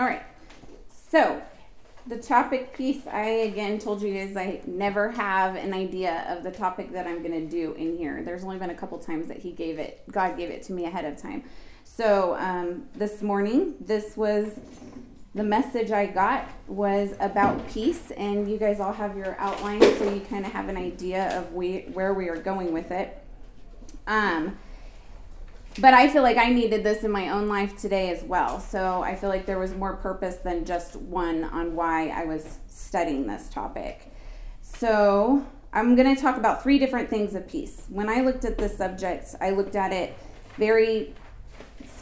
All right. So, the topic piece, I again told you guys I never have an idea of the topic that I'm going to do in here. There's only been a couple times that He gave it, God gave it to me ahead of time. So, um, this morning, this was the message I got was about peace, and you guys all have your outline so you kind of have an idea of we, where we are going with it. Um, but I feel like I needed this in my own life today as well. So I feel like there was more purpose than just one on why I was studying this topic. So I'm going to talk about three different things of peace. When I looked at this subject, I looked at it very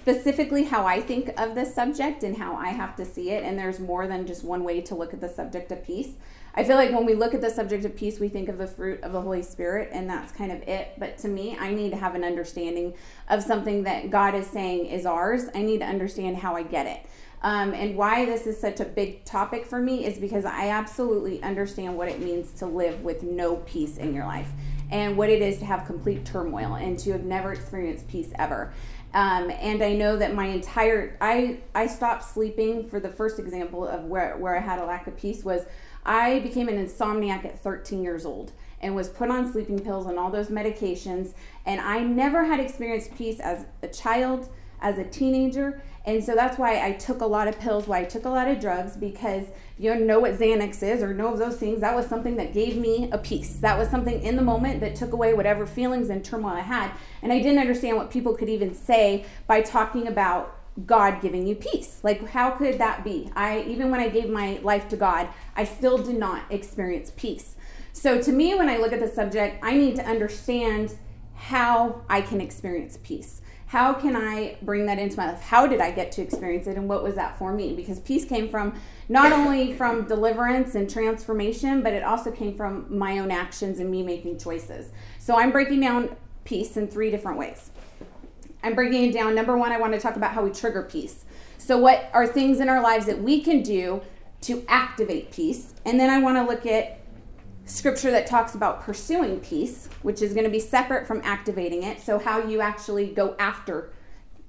specifically how I think of this subject and how I have to see it. And there's more than just one way to look at the subject of peace. I feel like when we look at the subject of peace, we think of the fruit of the Holy Spirit, and that's kind of it. But to me, I need to have an understanding of something that God is saying is ours. I need to understand how I get it. Um, and why this is such a big topic for me is because I absolutely understand what it means to live with no peace in your life and what it is to have complete turmoil and to have never experienced peace ever. Um, and I know that my entire I I stopped sleeping for the first example of where where I had a lack of peace was I became an insomniac at 13 years old and was put on sleeping pills and all those medications. And I never had experienced peace as a child, as a teenager. And so that's why I took a lot of pills, why I took a lot of drugs, because you know what Xanax is or know of those things. That was something that gave me a peace. That was something in the moment that took away whatever feelings and turmoil I had. And I didn't understand what people could even say by talking about God giving you peace. Like how could that be? I even when I gave my life to God, I still did not experience peace. So to me when I look at the subject, I need to understand how I can experience peace. How can I bring that into my life? How did I get to experience it and what was that for me? Because peace came from not only from deliverance and transformation, but it also came from my own actions and me making choices. So I'm breaking down peace in three different ways. I'm breaking it down. Number one, I want to talk about how we trigger peace. So, what are things in our lives that we can do to activate peace? And then I want to look at scripture that talks about pursuing peace, which is going to be separate from activating it. So, how you actually go after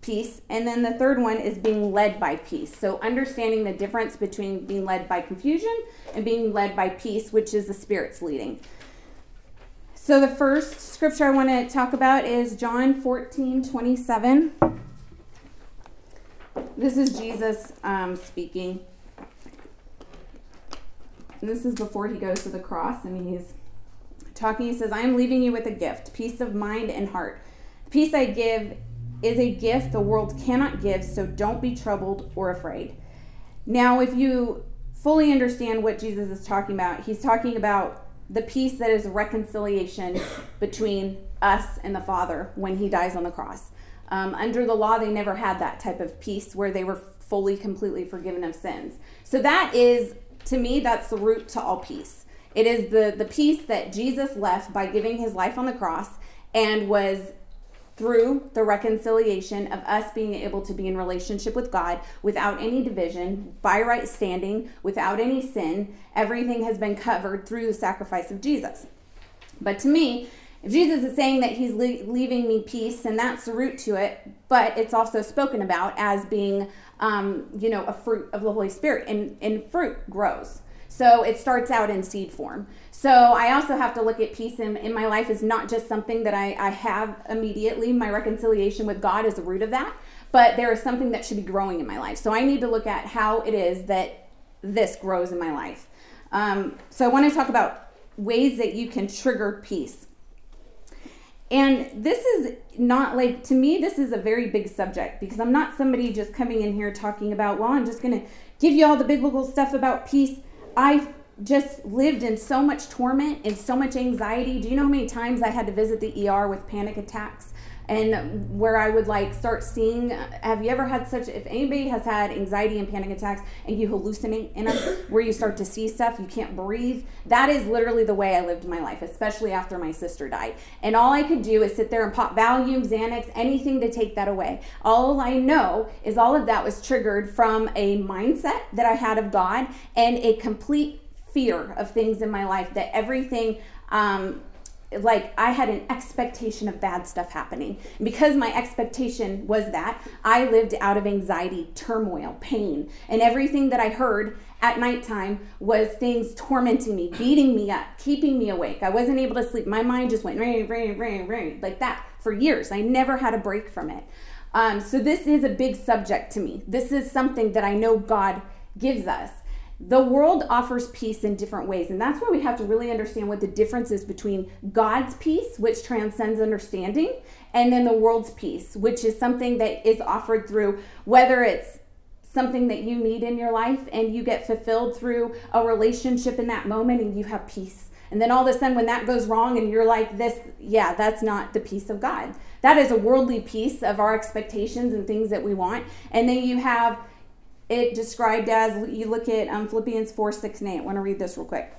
peace. And then the third one is being led by peace. So, understanding the difference between being led by confusion and being led by peace, which is the Spirit's leading. So the first scripture I want to talk about is John 14, 27. This is Jesus um, speaking. And this is before he goes to the cross and he's talking. He says, I am leaving you with a gift, peace of mind and heart. The peace I give is a gift the world cannot give, so don't be troubled or afraid. Now, if you fully understand what Jesus is talking about, he's talking about the peace that is reconciliation between us and the Father when He dies on the cross. Um, under the law, they never had that type of peace where they were fully, completely forgiven of sins. So that is, to me, that's the root to all peace. It is the the peace that Jesus left by giving His life on the cross and was through the reconciliation of us being able to be in relationship with God without any division, by right standing, without any sin. Everything has been covered through the sacrifice of Jesus. But to me, Jesus is saying that he's le- leaving me peace, and that's the root to it, but it's also spoken about as being, um, you know, a fruit of the Holy Spirit, and, and fruit grows. So it starts out in seed form. So I also have to look at peace in, in my life is not just something that I, I have immediately. My reconciliation with God is the root of that, but there is something that should be growing in my life. So I need to look at how it is that this grows in my life. Um, so I want to talk about ways that you can trigger peace. And this is not like, to me, this is a very big subject because I'm not somebody just coming in here talking about, well, I'm just going to give you all the biblical stuff about peace. I just lived in so much torment and so much anxiety. Do you know how many times I had to visit the ER with panic attacks? And where I would like start seeing, have you ever had such, if anybody has had anxiety and panic attacks and you hallucinate in them, where you start to see stuff, you can't breathe, that is literally the way I lived my life, especially after my sister died. And all I could do is sit there and pop Valium, Xanax, anything to take that away. All I know is all of that was triggered from a mindset that I had of God and a complete fear of things in my life that everything um, like I had an expectation of bad stuff happening. And because my expectation was that, I lived out of anxiety, turmoil, pain, and everything that I heard at nighttime was things tormenting me, beating me up, keeping me awake. I wasn't able to sleep. My mind just went ring, ring, ring, ring, like that for years. I never had a break from it. Um, so this is a big subject to me. This is something that I know God gives us. The world offers peace in different ways, and that's why we have to really understand what the difference is between God's peace, which transcends understanding, and then the world's peace, which is something that is offered through whether it's something that you need in your life and you get fulfilled through a relationship in that moment and you have peace. And then all of a sudden, when that goes wrong and you're like, this, yeah, that's not the peace of God. That is a worldly peace of our expectations and things that we want. And then you have it described as you look at um, Philippians 4 6 and 8. I want to read this real quick.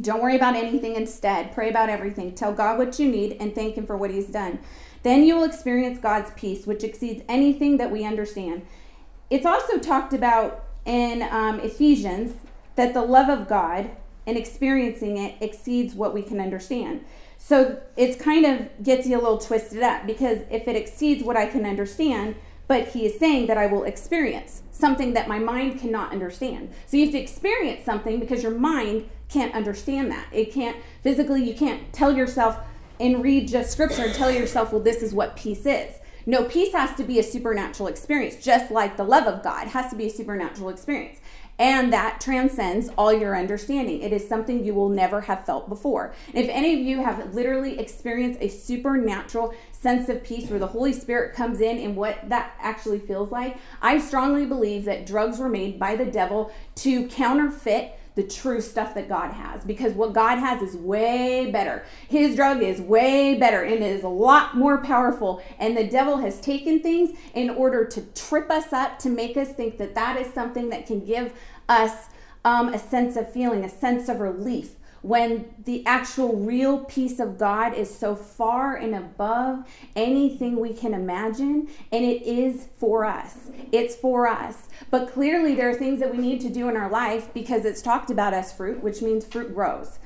Don't worry about anything instead. Pray about everything. Tell God what you need and thank Him for what He's done. Then you will experience God's peace, which exceeds anything that we understand. It's also talked about in um, Ephesians that the love of God and experiencing it exceeds what we can understand. So it's kind of gets you a little twisted up because if it exceeds what I can understand, but he is saying that I will experience something that my mind cannot understand. So you have to experience something because your mind can't understand that. It can't physically, you can't tell yourself and read just scripture and tell yourself, well, this is what peace is. No, peace has to be a supernatural experience, just like the love of God has to be a supernatural experience. And that transcends all your understanding. It is something you will never have felt before. if any of you have literally experienced a supernatural sense of peace where the Holy Spirit comes in and what that actually feels like, I strongly believe that drugs were made by the devil to counterfeit the true stuff that God has because what God has is way better. His drug is way better and is a lot more powerful. And the devil has taken things in order to trip us up, to make us think that that is something that can give us um, a sense of feeling, a sense of relief when the actual real peace of God is so far and above anything we can imagine, and it is for us. It's for us. But clearly, there are things that we need to do in our life because it's talked about as fruit, which means fruit grows.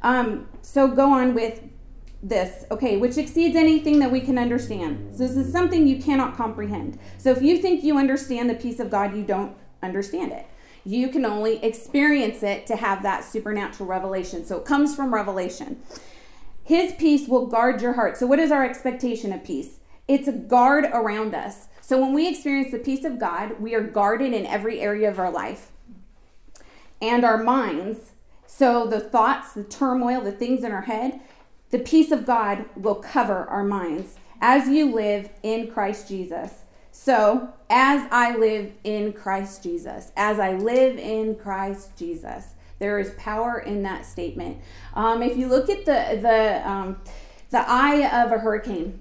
Um, so go on with this, okay, which exceeds anything that we can understand. So this is something you cannot comprehend. So if you think you understand the peace of God, you don't understand it. You can only experience it to have that supernatural revelation. So it comes from revelation. His peace will guard your heart. So, what is our expectation of peace? It's a guard around us. So, when we experience the peace of God, we are guarded in every area of our life and our minds. So, the thoughts, the turmoil, the things in our head, the peace of God will cover our minds as you live in Christ Jesus. So, as I live in Christ Jesus, as I live in Christ Jesus, there is power in that statement. Um, if you look at the the um, the eye of a hurricane,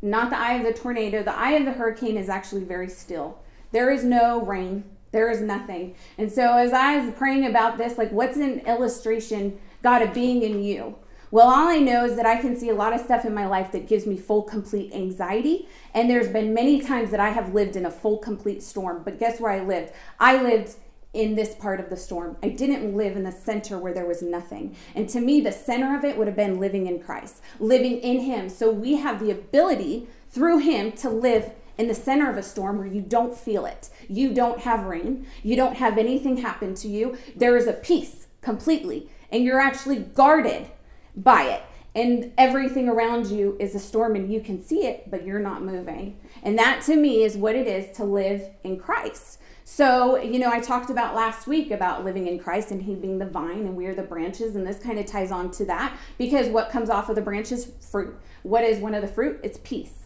not the eye of the tornado, the eye of the hurricane is actually very still. There is no rain. There is nothing. And so, as I was praying about this, like, what's an illustration, God, of being in you? Well, all I know is that I can see a lot of stuff in my life that gives me full, complete anxiety. And there's been many times that I have lived in a full, complete storm. But guess where I lived? I lived in this part of the storm. I didn't live in the center where there was nothing. And to me, the center of it would have been living in Christ, living in Him. So we have the ability through Him to live in the center of a storm where you don't feel it. You don't have rain. You don't have anything happen to you. There is a peace completely. And you're actually guarded by it. And everything around you is a storm and you can see it, but you're not moving. And that to me is what it is to live in Christ. So, you know, I talked about last week about living in Christ and He being the vine and we are the branches. And this kind of ties on to that because what comes off of the branches? Fruit. What is one of the fruit? It's peace.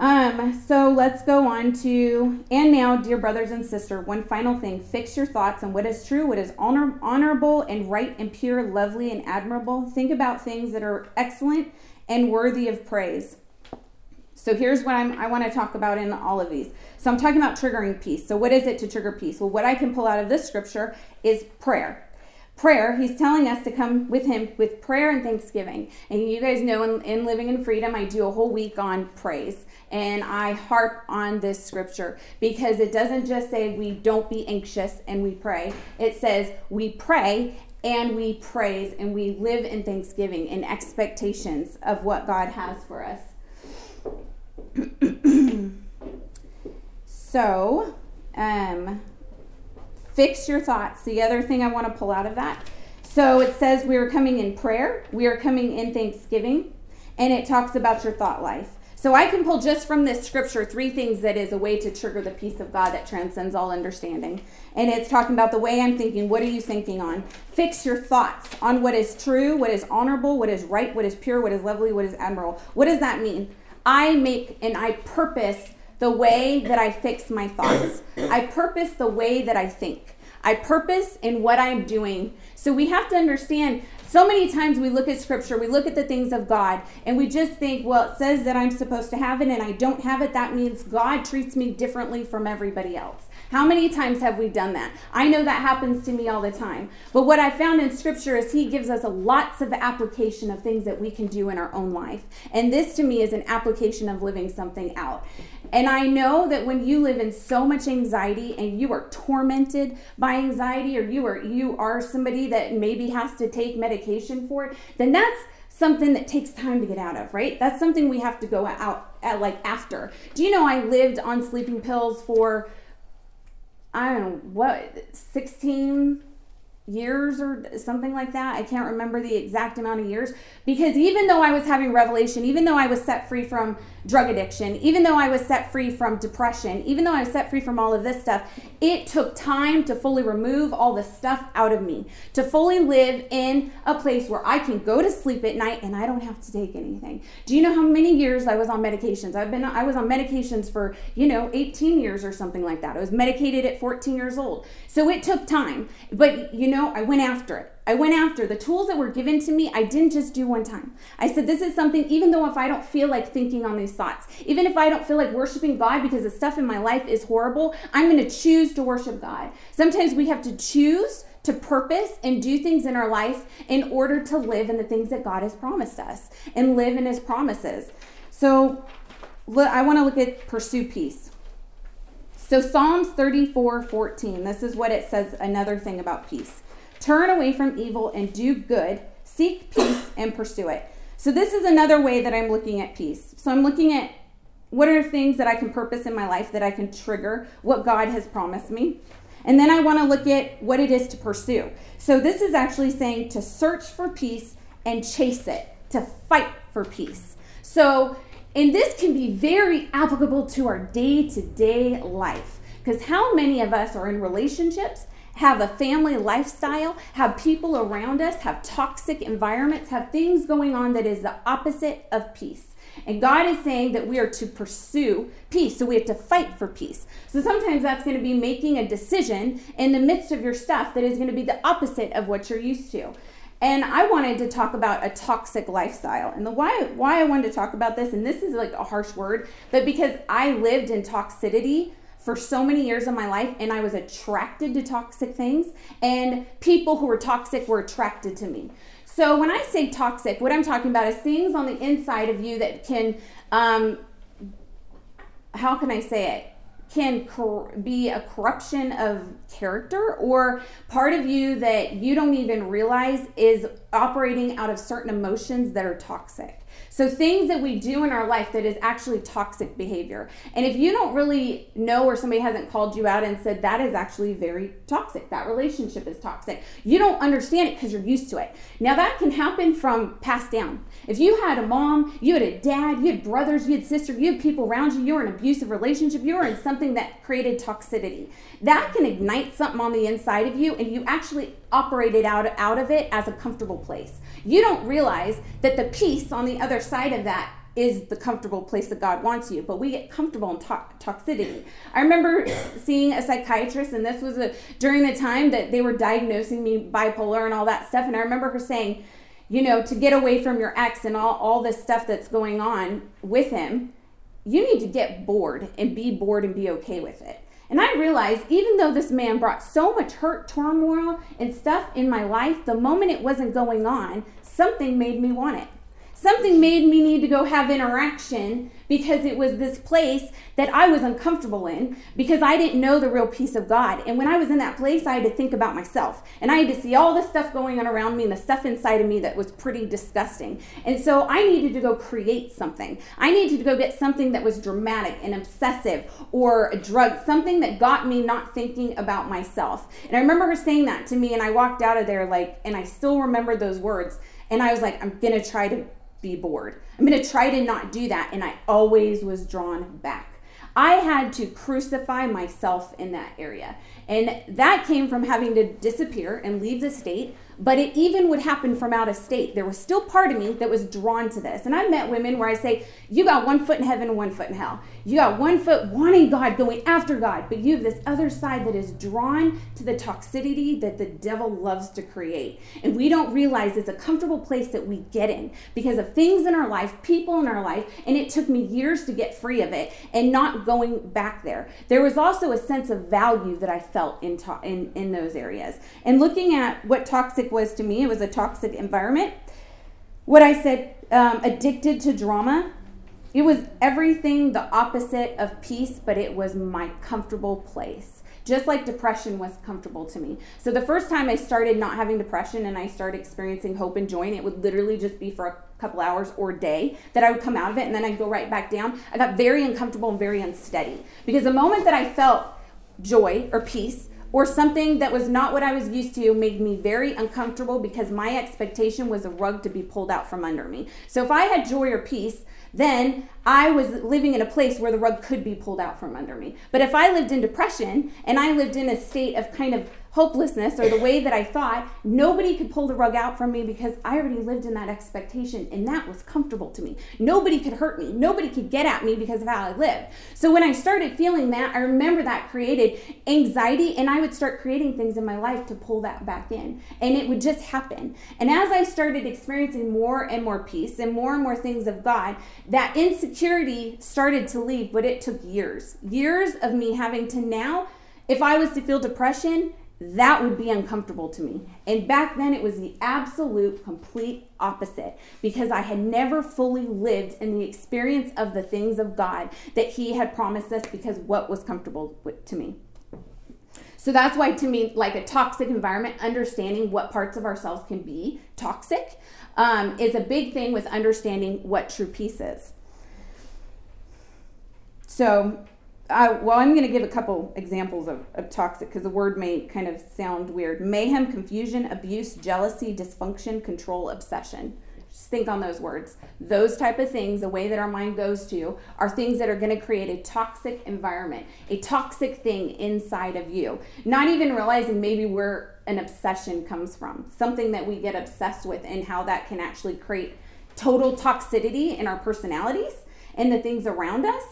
Um, so let's go on to, and now, dear brothers and sisters, one final thing. Fix your thoughts on what is true, what is honor, honorable and right and pure, lovely and admirable. Think about things that are excellent and worthy of praise. So here's what I'm, I want to talk about in all of these. So I'm talking about triggering peace. So what is it to trigger peace? Well, what I can pull out of this scripture is prayer prayer, he's telling us to come with him with prayer and thanksgiving. And you guys know in, in, Living in Freedom, I do a whole week on praise. And I harp on this scripture because it doesn't just say we don't be anxious and we pray. It says we pray and we praise and we live in thanksgiving and expectations of what God has for us. so, um, fix your thoughts. The other thing I want to pull out of that. So it says we are coming in prayer, we are coming in thanksgiving, and it talks about your thought life. So I can pull just from this scripture three things that is a way to trigger the peace of God that transcends all understanding. And it's talking about the way I'm thinking. What are you thinking on? Fix your thoughts on what is true, what is honorable, what is right, what is pure, what is lovely, what is admirable. What does that mean? I make and I purpose the way that I fix my thoughts. I purpose the way that I think. I purpose in what I'm doing. So we have to understand so many times we look at scripture, we look at the things of God, and we just think, well, it says that I'm supposed to have it and I don't have it. That means God treats me differently from everybody else. How many times have we done that? I know that happens to me all the time. But what I found in scripture is he gives us lots of application of things that we can do in our own life. And this to me is an application of living something out. And I know that when you live in so much anxiety and you are tormented by anxiety or you are you are somebody that maybe has to take medication for it, then that's something that takes time to get out of, right? That's something we have to go out at like after. Do you know I lived on sleeping pills for I don't know what 16 years or something like that. I can't remember the exact amount of years because even though I was having revelation, even though I was set free from drug addiction, even though I was set free from depression, even though I was set free from all of this stuff, it took time to fully remove all the stuff out of me, to fully live in a place where I can go to sleep at night and I don't have to take anything. Do you know how many years I was on medications? I've been I was on medications for, you know, 18 years or something like that. I was medicated at 14 years old. So it took time. But you know, I went after it. I went after the tools that were given to me. I didn't just do one time. I said, This is something, even though if I don't feel like thinking on these thoughts, even if I don't feel like worshiping God because the stuff in my life is horrible, I'm going to choose to worship God. Sometimes we have to choose to purpose and do things in our life in order to live in the things that God has promised us and live in His promises. So I want to look at pursue peace. So Psalms 34 14, this is what it says another thing about peace. Turn away from evil and do good. Seek peace and pursue it. So, this is another way that I'm looking at peace. So, I'm looking at what are things that I can purpose in my life that I can trigger what God has promised me. And then I want to look at what it is to pursue. So, this is actually saying to search for peace and chase it, to fight for peace. So, and this can be very applicable to our day to day life. Because how many of us are in relationships have a family lifestyle, have people around us, have toxic environments, have things going on that is the opposite of peace. And God is saying that we are to pursue peace. So we have to fight for peace. So sometimes that's going to be making a decision in the midst of your stuff that is going to be the opposite of what you're used to. And I wanted to talk about a toxic lifestyle. And the why why I wanted to talk about this and this is like a harsh word, but because I lived in toxicity for so many years of my life and I was attracted to toxic things and people who were toxic were attracted to me. So when I say toxic, what I'm talking about is things on the inside of you that can, um, how can I say it? Can cor- be a corruption of character or part of you that you don't even realize is operating out of certain emotions that are toxic. So, things that we do in our life that is actually toxic behavior. And if you don't really know or somebody hasn't called you out and said that is actually very toxic, that relationship is toxic, you don't understand it because you're used to it. Now, that can happen from passed down. If you had a mom, you had a dad, you had brothers, you had sisters, you had people around you, you were in an abusive relationship, you were in something that created toxicity. That can ignite something on the inside of you and you actually operated out, out of it as a comfortable place. You don't realize that the peace on the other side of that is the comfortable place that God wants you, but we get comfortable in to- toxicity. I remember seeing a psychiatrist, and this was a, during the time that they were diagnosing me bipolar and all that stuff. And I remember her saying, you know, to get away from your ex and all, all this stuff that's going on with him, you need to get bored and be bored and be okay with it. And I realized even though this man brought so much hurt, turmoil, and stuff in my life, the moment it wasn't going on, something made me want it. Something made me need to go have interaction because it was this place that I was uncomfortable in because I didn't know the real peace of God. And when I was in that place, I had to think about myself and I had to see all the stuff going on around me and the stuff inside of me that was pretty disgusting. And so I needed to go create something. I needed to go get something that was dramatic and obsessive or a drug, something that got me not thinking about myself. And I remember her saying that to me, and I walked out of there like, and I still remember those words. And I was like, I'm gonna try to be bored. I'm going to try to not do that. And I always was drawn back. I had to crucify myself in that area. And that came from having to disappear and leave the state but it even would happen from out of state. There was still part of me that was drawn to this. And I've met women where I say, You got one foot in heaven and one foot in hell. You got one foot wanting God, going after God, but you have this other side that is drawn to the toxicity that the devil loves to create. And we don't realize it's a comfortable place that we get in because of things in our life, people in our life, and it took me years to get free of it and not going back there. There was also a sense of value that I felt in, to- in, in those areas. And looking at what toxic was to me. It was a toxic environment. What I said, um, addicted to drama, it was everything the opposite of peace, but it was my comfortable place. Just like depression was comfortable to me. So the first time I started not having depression and I started experiencing hope and joy, and it would literally just be for a couple hours or day that I would come out of it and then I'd go right back down. I got very uncomfortable and very unsteady because the moment that I felt joy or peace, or something that was not what I was used to made me very uncomfortable because my expectation was a rug to be pulled out from under me. So if I had joy or peace, then I was living in a place where the rug could be pulled out from under me. But if I lived in depression and I lived in a state of kind of hopelessness or the way that I thought, nobody could pull the rug out from me because I already lived in that expectation and that was comfortable to me. Nobody could hurt me. Nobody could get at me because of how I lived. So when I started feeling that, I remember that created anxiety and I would start creating things in my life to pull that back in. And it would just happen. And as I started experiencing more and more peace and more and more things of God, that insecurity started to leave, but it took years. Years of me having to now if I was to feel depression, that would be uncomfortable to me. And back then, it was the absolute complete opposite because I had never fully lived in the experience of the things of God that He had promised us because what was comfortable to me. So that's why, to me, like a toxic environment, understanding what parts of ourselves can be toxic um, is a big thing with understanding what true peace is. So, Well, I'm going to give a couple examples of, of toxic because the word may kind of sound weird. Mayhem, confusion, abuse, jealousy, dysfunction, control, obsession. Just think on those words. Those type of things, the way that our mind goes to, are things that are going to create a toxic environment, a toxic thing inside of you. Not even realizing maybe where an obsession comes from, something that we get obsessed with, and how that can actually create total toxicity in our personalities and the things around us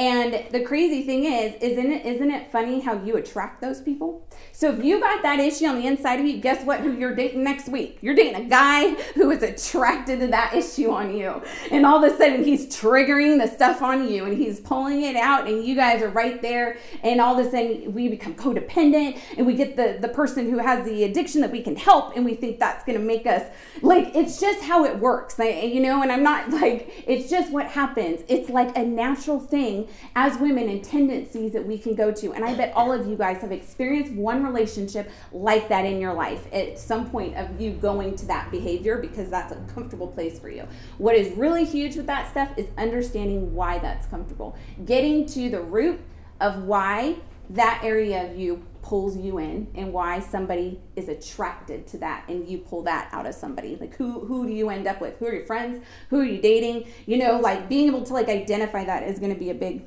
and the crazy thing is, isn't it isn't it funny how you attract those people? So if you got that issue on the inside of you, guess what? Who you're dating next week? You're dating a guy who is attracted to that issue on you. And all of a sudden he's triggering the stuff on you and he's pulling it out and you guys are right there and all of a sudden we become codependent and we get the the person who has the addiction that we can help and we think that's going to make us like it's just how it works. I, you know, and I'm not like it's just what happens. It's like a natural thing as women and tendencies that we can go to. And I bet all of you guys have experienced one relationship like that in your life at some point of you going to that behavior because that's a comfortable place for you. What is really huge with that stuff is understanding why that's comfortable, getting to the root of why that area of you pulls you in and why somebody is attracted to that and you pull that out of somebody. Like who who do you end up with? Who are your friends? Who are you dating? You know like being able to like identify that is going to be a big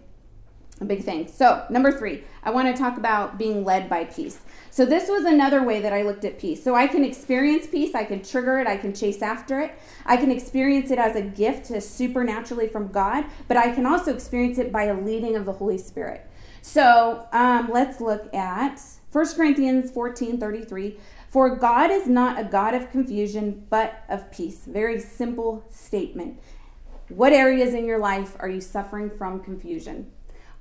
a big thing. So number three i want to talk about being led by peace. So this was another way that i looked at peace. So i can experience peace i can trigger it i can chase after it. I can experience it as a gift supernaturally from god but i can also experience it by a leading of the holy spirit so um, let's look at 1 Corinthians 14 33. For God is not a God of confusion, but of peace. Very simple statement. What areas in your life are you suffering from confusion?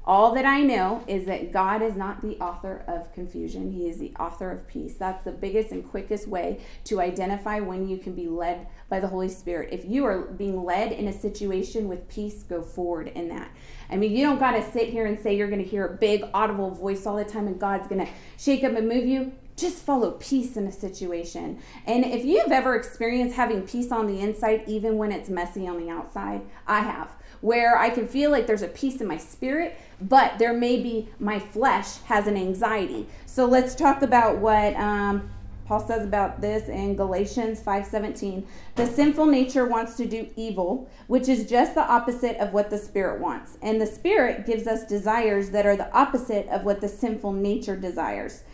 All that I know is that God is not the author of confusion. He is the author of peace. That's the biggest and quickest way to identify when you can be led by the Holy Spirit. If you are being led in a situation with peace, go forward in that. I mean, you don't got to sit here and say you're going to hear a big audible voice all the time and God's going to shake up and move you. Just follow peace in a situation. And if you've ever experienced having peace on the inside, even when it's messy on the outside, I have where I can feel like there's a peace in my spirit, but there may be my flesh has an anxiety. So let's talk about what um, Paul says about this in Galatians 5:17. The sinful nature wants to do evil, which is just the opposite of what the spirit wants. And the spirit gives us desires that are the opposite of what the sinful nature desires.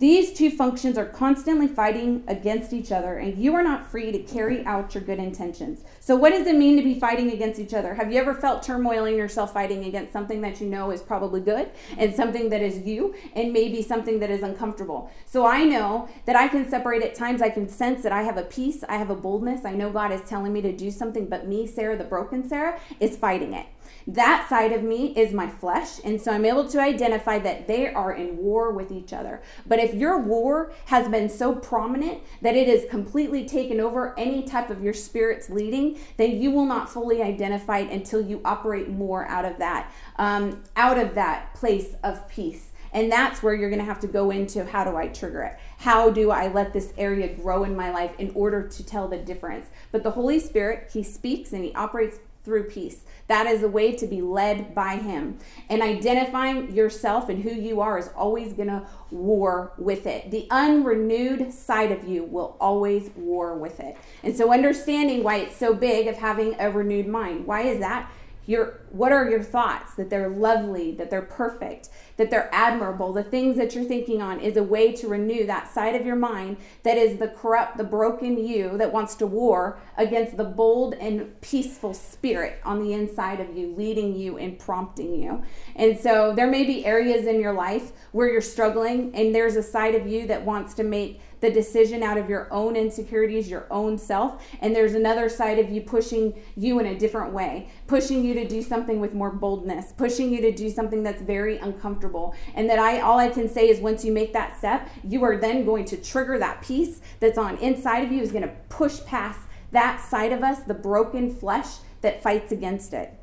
These two functions are constantly fighting against each other, and you are not free to carry out your good intentions. So, what does it mean to be fighting against each other? Have you ever felt turmoil in yourself fighting against something that you know is probably good and something that is you, and maybe something that is uncomfortable? So, I know that I can separate at times. I can sense that I have a peace, I have a boldness. I know God is telling me to do something, but me, Sarah, the broken Sarah, is fighting it. That side of me is my flesh. And so I'm able to identify that they are in war with each other. But if your war has been so prominent that it has completely taken over any type of your spirit's leading, then you will not fully identify it until you operate more out of that, um, out of that place of peace. And that's where you're going to have to go into how do I trigger it? How do I let this area grow in my life in order to tell the difference? But the Holy Spirit, He speaks and He operates through peace. That is a way to be led by Him. And identifying yourself and who you are is always going to war with it. The unrenewed side of you will always war with it. And so, understanding why it's so big of having a renewed mind. Why is that? Your, what are your thoughts that they're lovely, that they're perfect, that they're admirable? The things that you're thinking on is a way to renew that side of your mind that is the corrupt, the broken you that wants to war against the bold and peaceful spirit on the inside of you, leading you and prompting you. And so there may be areas in your life where you're struggling, and there's a side of you that wants to make the decision out of your own insecurities, your own self. And there's another side of you pushing you in a different way, pushing you to do something with more boldness, pushing you to do something that's very uncomfortable. And that I all I can say is once you make that step, you are then going to trigger that peace that's on inside of you is going to push past that side of us, the broken flesh that fights against it.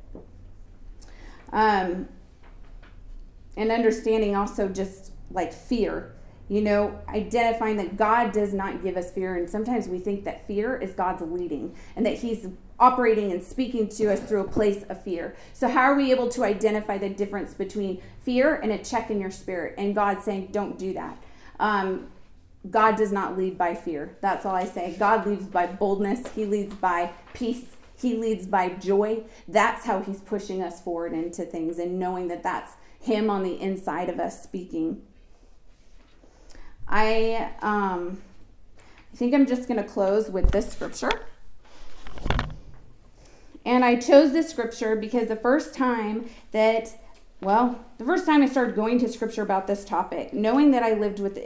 Um, and understanding also just like fear you know, identifying that God does not give us fear. And sometimes we think that fear is God's leading and that He's operating and speaking to us through a place of fear. So, how are we able to identify the difference between fear and a check in your spirit and God saying, don't do that? Um, God does not lead by fear. That's all I say. God leads by boldness, He leads by peace. He leads by joy. That's how he's pushing us forward into things and knowing that that's him on the inside of us speaking. I um, I think I'm just going to close with this scripture. And I chose this scripture because the first time that, well, the first time I started going to scripture about this topic, knowing that I lived with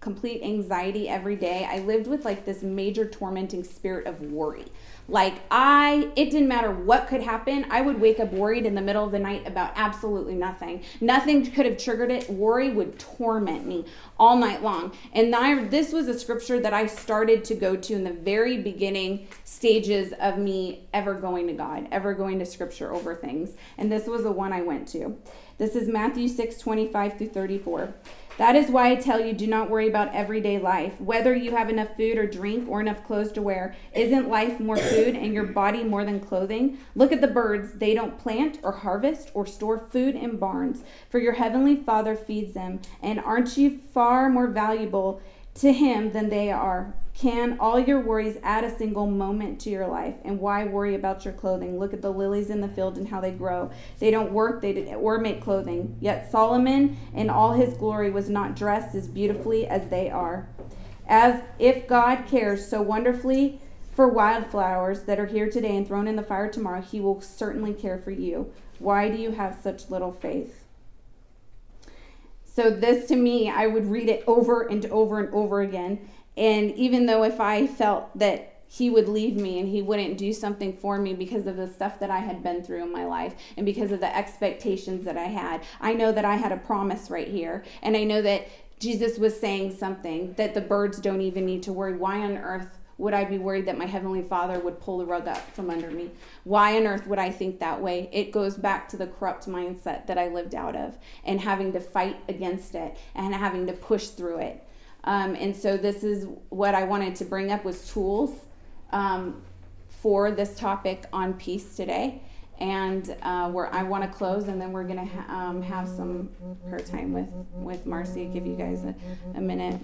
complete anxiety every day, I lived with like this major tormenting spirit of worry. Like I, it didn't matter what could happen. I would wake up worried in the middle of the night about absolutely nothing. Nothing could have triggered it. Worry would torment me all night long. And I, this was a scripture that I started to go to in the very beginning stages of me ever going to God, ever going to scripture over things. And this was the one I went to. This is Matthew 6 25 through 34. That is why I tell you do not worry about everyday life, whether you have enough food or drink or enough clothes to wear. Isn't life more food and your body more than clothing? Look at the birds. They don't plant or harvest or store food in barns, for your heavenly Father feeds them. And aren't you far more valuable to Him than they are? Can all your worries add a single moment to your life? And why worry about your clothing? Look at the lilies in the field and how they grow. They don't work they didn't or make clothing. Yet Solomon in all his glory was not dressed as beautifully as they are. As if God cares so wonderfully for wildflowers that are here today and thrown in the fire tomorrow, he will certainly care for you. Why do you have such little faith? So, this to me, I would read it over and over and over again and even though if I felt that he would leave me and he wouldn't do something for me because of the stuff that I had been through in my life and because of the expectations that I had. I know that I had a promise right here, and I know that Jesus was saying something that the birds don't even need to worry. Why on earth would I be worried that my Heavenly Father would pull the rug up from under me? Why on earth would I think that way? It goes back to the corrupt mindset that I lived out of and having to fight against it and having to push through it. Um, and so this is what I wanted to bring up was tools um, for this topic on peace today. And uh, where I want to close, and then we're gonna ha- um, have some prayer time with with Marcy. Give you guys a, a minute.